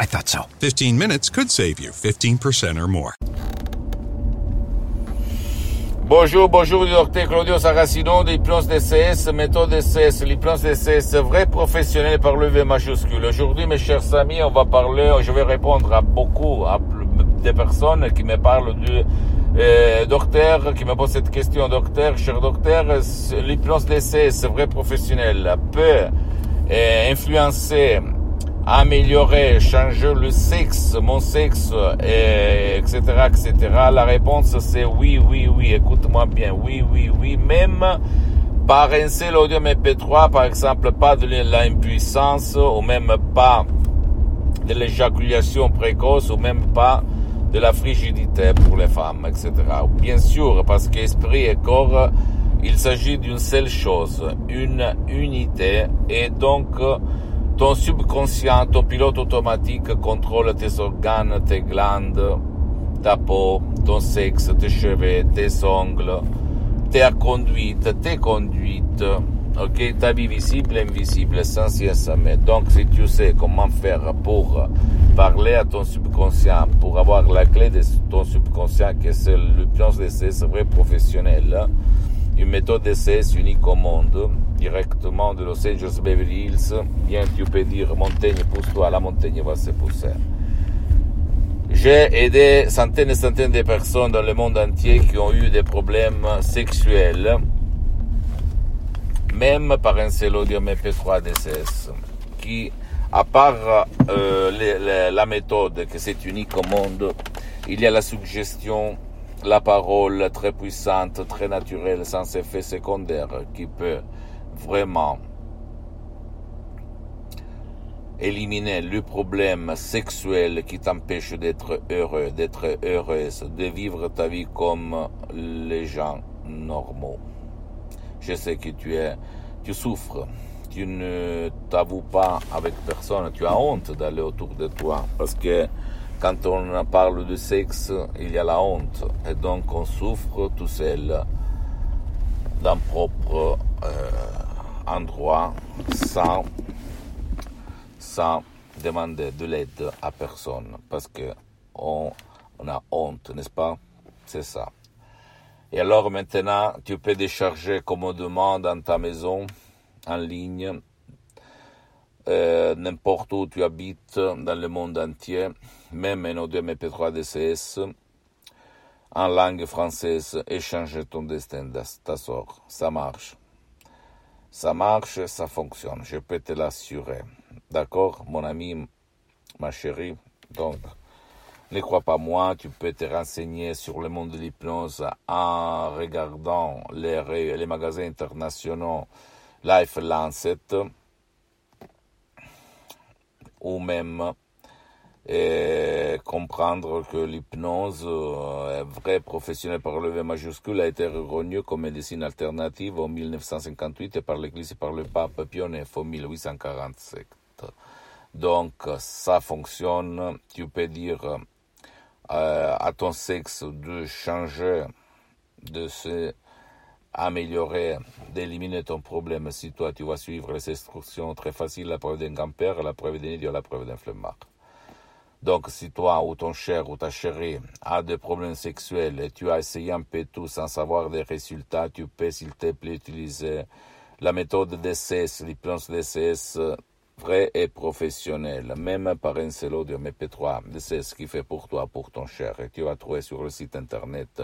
I thought so. 15 minutes could save you 15% or more. Bonjour, bonjour, docteur Claudio Saracino de l'hypnose DCS, méthode DCS, l'hypnose DCS, vrai professionnel par le V majuscule. Aujourd'hui, mes chers amis, on va parler, je vais répondre à beaucoup à des personnes qui me parlent du euh, docteur, qui me posent cette question, docteur, cher docteur, l'hypnose DCS, vrai professionnel, peut euh, influencer améliorer, changer le sexe, mon sexe, et, etc., etc. La réponse c'est oui, oui, oui. Écoute-moi bien, oui, oui, oui. Même par un seul audio MP3, par exemple, pas de l'impuissance, ou même pas de l'éjaculation précoce, ou même pas de la frigidité pour les femmes, etc. Bien sûr, parce qu'esprit et corps, il s'agit d'une seule chose, une unité, et donc ton subconscient, ton pilote automatique contrôle tes organes, tes glandes, ta peau, ton sexe, tes cheveux, tes ongles, tes conduites, tes conduites, ok, ta vie visible invisible, sans mais Donc, si tu sais comment faire pour parler à ton subconscient, pour avoir la clé de ton subconscient, que c'est le pion de c'est vrai professionnel, une méthode d'essai unique au monde, directement de Los Angeles Beverly Hills. Bien, tu peux dire montagne, pousse-toi, la montagne va se pousser. J'ai aidé centaines et centaines de personnes dans le monde entier qui ont eu des problèmes sexuels, même par un seul audio MP3 DCS, qui, à part euh, la méthode, que c'est unique au monde, il y a la suggestion, la parole très puissante, très naturelle, sans effet secondaire, qui peut vraiment éliminer le problème sexuel qui t'empêche d'être heureux, d'être heureuse, de vivre ta vie comme les gens normaux. Je sais que tu es, tu souffres, tu ne t'avoues pas avec personne, tu as honte d'aller autour de toi parce que quand on parle de sexe, il y a la honte et donc on souffre tout seul d'un propre euh, endroit sans, sans demander de l'aide à personne parce que on, a honte, n'est-ce pas? C'est ça. Et alors maintenant, tu peux décharger commodément dans ta maison, en ligne, euh, n'importe où tu habites dans le monde entier, même en audio MP3 DCS, en langue française, et changer ton destin, ta sort. Ça marche. Ça marche, ça fonctionne, je peux te l'assurer. D'accord, mon ami, ma chérie? Donc, ne crois pas moi, tu peux te renseigner sur le monde de l'hypnose en regardant les, les magasins internationaux Life Lancet ou même et comprendre que l'hypnose euh, vrai professionnel par le V majuscule a été reconnue comme médecine alternative en 1958 et par l'Église et par le pape IX en 1847. Donc ça fonctionne, tu peux dire euh, à ton sexe de changer, de se améliorer, d'éliminer ton problème si toi tu vas suivre les instructions très faciles, la preuve d'un grand-père, la preuve d'un idiot, la preuve d'un flemmard. Donc, si toi ou ton cher ou ta chérie a des problèmes sexuels et tu as essayé un peu tout sans savoir des résultats, tu peux, s'il te plaît, utiliser la méthode DCS, l'hypnose DCS vrai et professionnelle, même par un seul audio MP3. C'est ce qui fait pour toi, pour ton cher. Tu vas trouver sur le site internet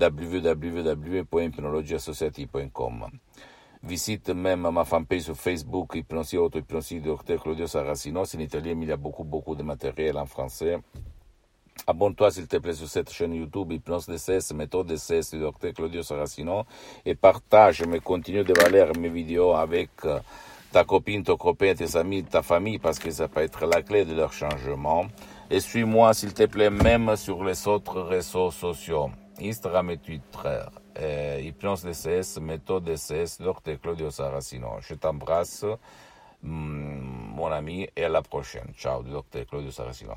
www.hypnologieassociative.com. Visite même ma fanpage sur Facebook, Hypnosie Auto, Hypnosie Dr Claudio Saracino. En italien, il y a beaucoup, beaucoup de matériel en français. Abonne-toi s'il te plaît sur cette chaîne YouTube Hypnose DCS, méthode DCS du Dr Claudio Saracino et partage, mais continue de valer mes vidéos avec ta copine, ton copain, tes amis, ta famille, parce que ça peut être la clé de leur changement. Et suis-moi, s'il te plaît, même sur les autres réseaux sociaux. Instagram et Twitter. Euh, Hypnose DCS, méthode DCS, Dr Claudio Saracino. Je t'embrasse, mm, mon ami, et à la prochaine. Ciao, Dr Claudio Saracino.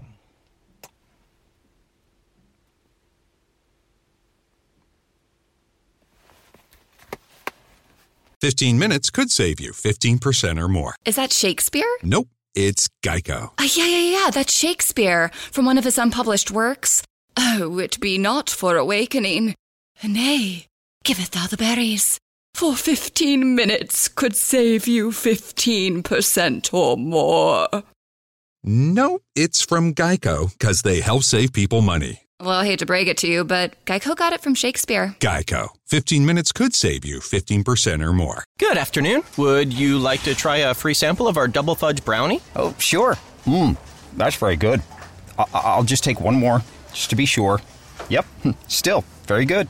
Fifteen minutes could save you 15% or more. Is that Shakespeare? Nope, it's Geico. Ah, yeah, yeah, yeah, that's Shakespeare from one of his unpublished works. Oh, it be not for awakening. Nay, giveth thou the berries. For fifteen minutes could save you fifteen percent or more. No, it's from Geico because they help save people money. Well, I hate to break it to you, but Geico got it from Shakespeare. Geico. 15 minutes could save you 15% or more. Good afternoon. Would you like to try a free sample of our double fudge brownie? Oh, sure. Mmm, that's very good. I- I'll just take one more, just to be sure. Yep, still very good.